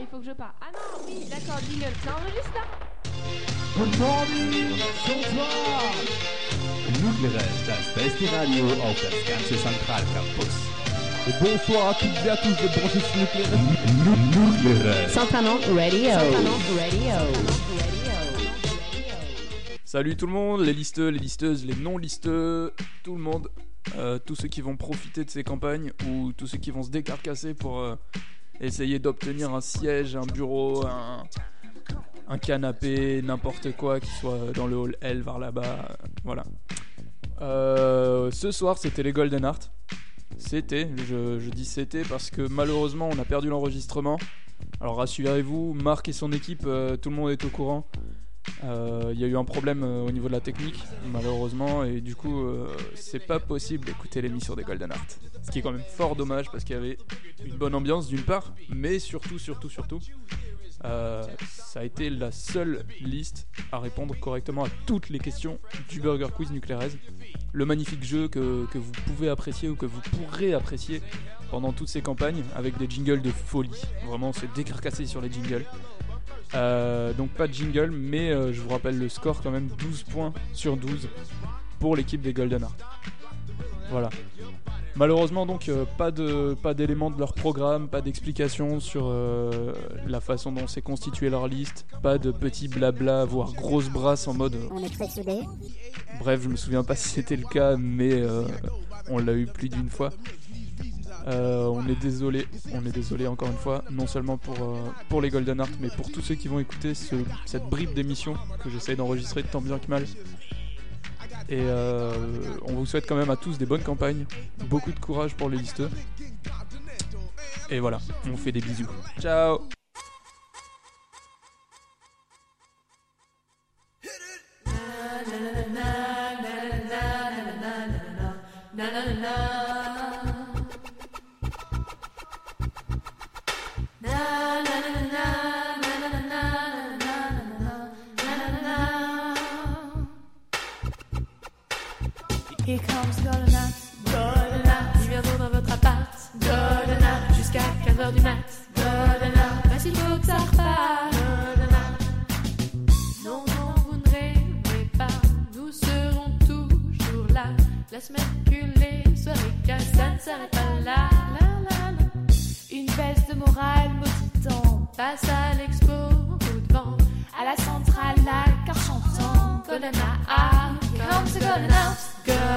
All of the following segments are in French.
Il faut que je parle. Ah non, oui, d'accord, jingle. Ça enregistre là Good morning, bonsoir. Nucleares, das beste Radio auf das ganze Zentralcampus. Et bonsoir à toutes et à tous de brancher sur. Nucleares. Radio. Radio. Salut tout le monde, les listeux, les listeuses, les non-listeux, tout le monde, euh, tous ceux qui vont profiter de ces campagnes ou tous ceux qui vont se décarcasser pour euh, essayer d'obtenir un siège, un bureau, un, un canapé, n'importe quoi qui soit dans le hall L vers là-bas. voilà. Euh, ce soir, c'était les Golden Heart. C'était, je, je dis c'était parce que malheureusement, on a perdu l'enregistrement. Alors rassurez-vous, Marc et son équipe, euh, tout le monde est au courant. Euh, Il y a eu un problème euh, au niveau de la technique, malheureusement, et du coup, euh, c'est pas possible d'écouter l'émission des Golden Heart. Ce qui est quand même fort dommage parce qu'il y avait une bonne ambiance d'une part, mais surtout, surtout, surtout, euh, ça a été la seule liste à répondre correctement à toutes les questions du Burger Quiz Nuclérez. Le magnifique jeu que, que vous pouvez apprécier ou que vous pourrez apprécier pendant toutes ces campagnes avec des jingles de folie. Vraiment, c'est décarcassé sur les jingles. Euh, donc pas de jingle, mais euh, je vous rappelle le score quand même 12 points sur 12 pour l'équipe des Golden Heart. Voilà. Malheureusement donc euh, pas de pas d'éléments de leur programme, pas d'explication sur la façon dont s'est constituée leur liste, pas de petits blabla, voire grosses brasses en mode. On est. Bref, je me souviens pas si c'était le cas, mais on l'a eu plus d'une fois. Euh, on est désolé, on est désolé encore une fois, non seulement pour, euh, les Golden Heart, mais pour tous ceux qui vont écouter ce- cette bribe d'émission que j'essaye d'enregistrer tant bien que mal. Et euh, on vous souhaite quand même à tous des bonnes campagnes, beaucoup de courage pour les listeux. Et voilà, on fait des bisous. Ciao Here comes dans votre appart, jusqu'à 4h du mat, parce qu'il faut que ça. Non, non, vous ne rêvez pas, nous serons toujours là, la semaine que les soirées ça ne s'arrête pas là. Une baisse de morale mauditant, passe à l'expo, coup de vent, à la centrale, la car chantant, Golden Hat, comes the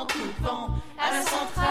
en tout vent à la centrale